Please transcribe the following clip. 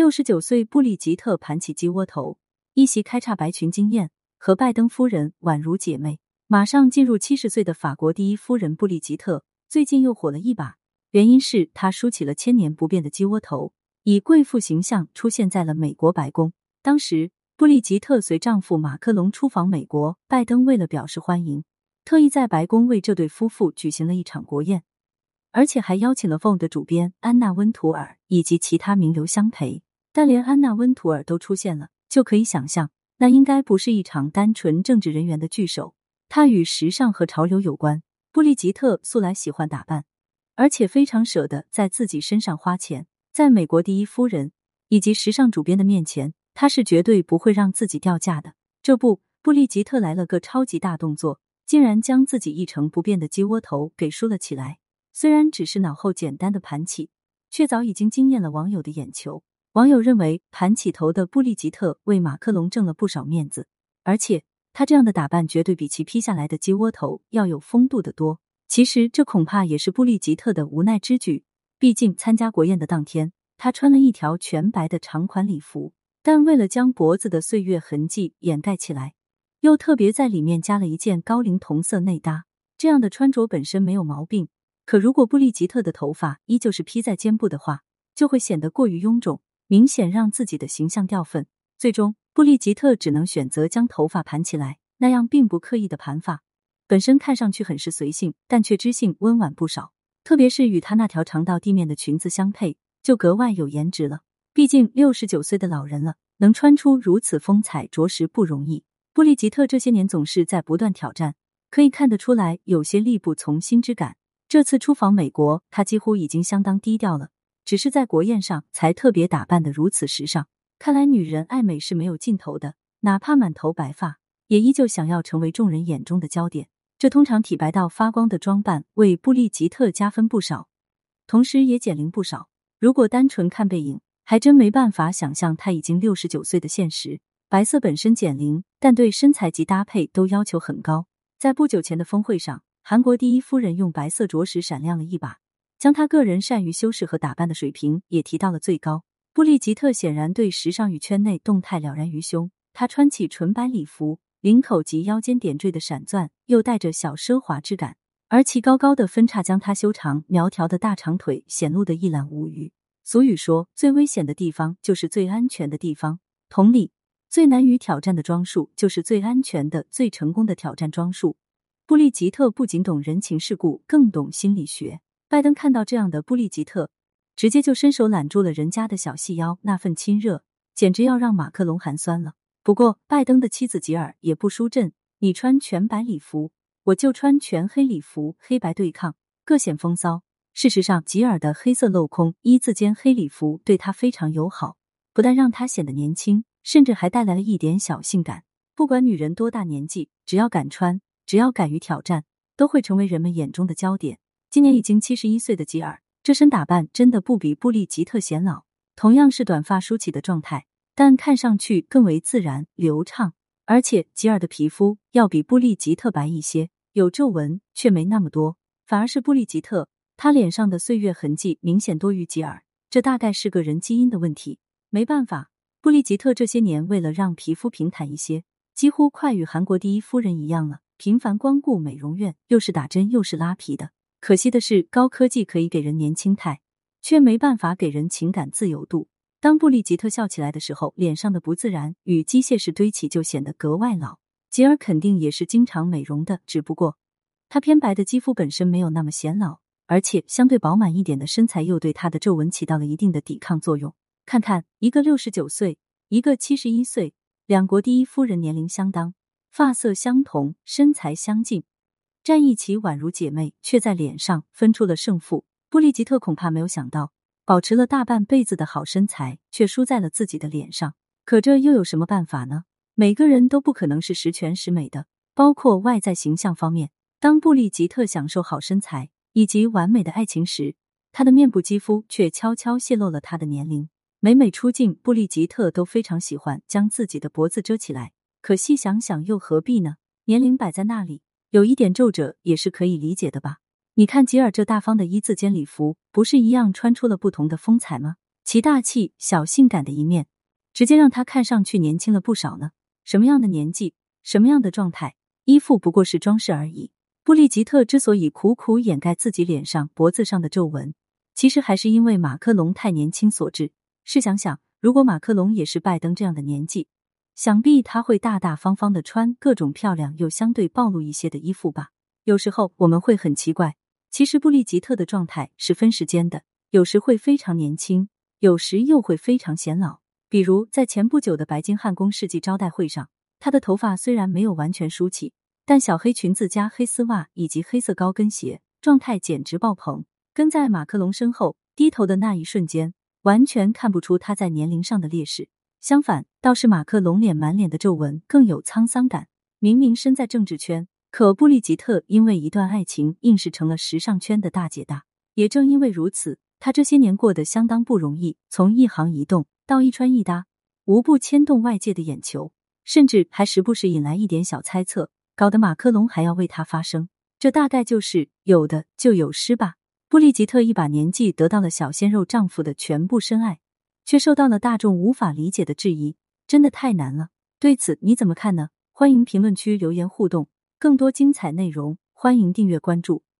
六十九岁布里吉特盘起鸡窝头，一袭开叉白裙惊艳，和拜登夫人宛如姐妹。马上进入七十岁的法国第一夫人布里吉特，最近又火了一把，原因是她梳起了千年不变的鸡窝头，以贵妇形象出现在了美国白宫。当时，布里吉特随丈夫马克龙出访美国，拜登为了表示欢迎，特意在白宫为这对夫妇举行了一场国宴，而且还邀请了《Vogue》的主编安娜温图尔以及其他名流相陪。但连安娜温图尔都出现了，就可以想象，那应该不是一场单纯政治人员的聚首，它与时尚和潮流有关。布丽吉特素来喜欢打扮，而且非常舍得在自己身上花钱。在美国第一夫人以及时尚主编的面前，她是绝对不会让自己掉价的。这不，布丽吉特来了个超级大动作，竟然将自己一成不变的鸡窝头给梳了起来。虽然只是脑后简单的盘起，却早已经惊艳了网友的眼球。网友认为，盘起头的布丽吉特为马克龙挣了不少面子，而且他这样的打扮绝对比其披下来的鸡窝头要有风度的多。其实，这恐怕也是布丽吉特的无奈之举。毕竟，参加国宴的当天，他穿了一条全白的长款礼服，但为了将脖子的岁月痕迹掩盖起来，又特别在里面加了一件高领同色内搭。这样的穿着本身没有毛病，可如果布丽吉特的头发依旧是披在肩部的话，就会显得过于臃肿。明显让自己的形象掉粉，最终布丽吉特只能选择将头发盘起来，那样并不刻意的盘发，本身看上去很是随性，但却知性温婉不少。特别是与她那条长到地面的裙子相配，就格外有颜值了。毕竟六十九岁的老人了，能穿出如此风采，着实不容易。布丽吉特这些年总是在不断挑战，可以看得出来有些力不从心之感。这次出访美国，她几乎已经相当低调了。只是在国宴上才特别打扮的如此时尚，看来女人爱美是没有尽头的，哪怕满头白发，也依旧想要成为众人眼中的焦点。这通常体白到发光的装扮为布丽吉特加分不少，同时也减龄不少。如果单纯看背影，还真没办法想象她已经六十九岁的现实。白色本身减龄，但对身材及搭配都要求很高。在不久前的峰会上，韩国第一夫人用白色着实闪亮了一把。将他个人善于修饰和打扮的水平也提到了最高。布丽吉特显然对时尚与圈内动态了然于胸。她穿起纯白礼服，领口及腰间点缀的闪钻又带着小奢华之感，而其高高的分叉将她修长苗条的大长腿显露的一览无余。俗语说，最危险的地方就是最安全的地方。同理，最难于挑战的装束就是最安全的、最成功的挑战装束。布丽吉特不仅懂人情世故，更懂心理学。拜登看到这样的布丽吉特，直接就伸手揽住了人家的小细腰，那份亲热简直要让马克龙寒酸了。不过，拜登的妻子吉尔也不输阵，你穿全白礼服，我就穿全黑礼服，黑白对抗，各显风骚。事实上，吉尔的黑色镂空一字肩黑礼服对他非常友好，不但让他显得年轻，甚至还带来了一点小性感。不管女人多大年纪，只要敢穿，只要敢于挑战，都会成为人们眼中的焦点。今年已经七十一岁的吉尔，这身打扮真的不比布丽吉特显老。同样是短发梳起的状态，但看上去更为自然流畅。而且吉尔的皮肤要比布丽吉特白一些，有皱纹却没那么多。反而是布丽吉特，她脸上的岁月痕迹明显多于吉尔，这大概是个人基因的问题。没办法，布丽吉特这些年为了让皮肤平坦一些，几乎快与韩国第一夫人一样了，频繁光顾美容院，又是打针又是拉皮的。可惜的是，高科技可以给人年轻态，却没办法给人情感自由度。当布丽吉特笑起来的时候，脸上的不自然与机械式堆起就显得格外老。吉尔肯定也是经常美容的，只不过她偏白的肌肤本身没有那么显老，而且相对饱满一点的身材又对她的皱纹起到了一定的抵抗作用。看看，一个六十九岁，一个七十一岁，两国第一夫人年龄相当，发色相同，身材相近。站一起宛如姐妹，却在脸上分出了胜负。布丽吉特恐怕没有想到，保持了大半辈子的好身材，却输在了自己的脸上。可这又有什么办法呢？每个人都不可能是十全十美的，包括外在形象方面。当布丽吉特享受好身材以及完美的爱情时，她的面部肌肤却悄悄泄露了她的年龄。每每出镜，布丽吉特都非常喜欢将自己的脖子遮起来。可细想想，又何必呢？年龄摆在那里。有一点皱褶也是可以理解的吧？你看吉尔这大方的一字肩礼服，不是一样穿出了不同的风采吗？其大气、小性感的一面，直接让他看上去年轻了不少呢。什么样的年纪，什么样的状态，衣服不过是装饰而已。布丽吉特之所以苦苦掩盖自己脸上、脖子上的皱纹，其实还是因为马克龙太年轻所致。试想想，如果马克龙也是拜登这样的年纪，想必他会大大方方的穿各种漂亮又相对暴露一些的衣服吧。有时候我们会很奇怪，其实布丽吉特的状态是分时间的，有时会非常年轻，有时又会非常显老。比如在前不久的白金汉宫世纪招待会上，她的头发虽然没有完全梳起，但小黑裙子加黑丝袜以及黑色高跟鞋，状态简直爆棚。跟在马克龙身后低头的那一瞬间，完全看不出她在年龄上的劣势。相反，倒是马克龙脸满脸的皱纹更有沧桑感。明明身在政治圈，可布丽吉特因为一段爱情，硬是成了时尚圈的大姐大。也正因为如此，她这些年过得相当不容易。从一行一动到一穿一搭，无不牵动外界的眼球，甚至还时不时引来一点小猜测，搞得马克龙还要为她发声。这大概就是有的就有失吧。布丽吉特一把年纪，得到了小鲜肉丈夫的全部深爱。却受到了大众无法理解的质疑，真的太难了。对此你怎么看呢？欢迎评论区留言互动，更多精彩内容欢迎订阅关注。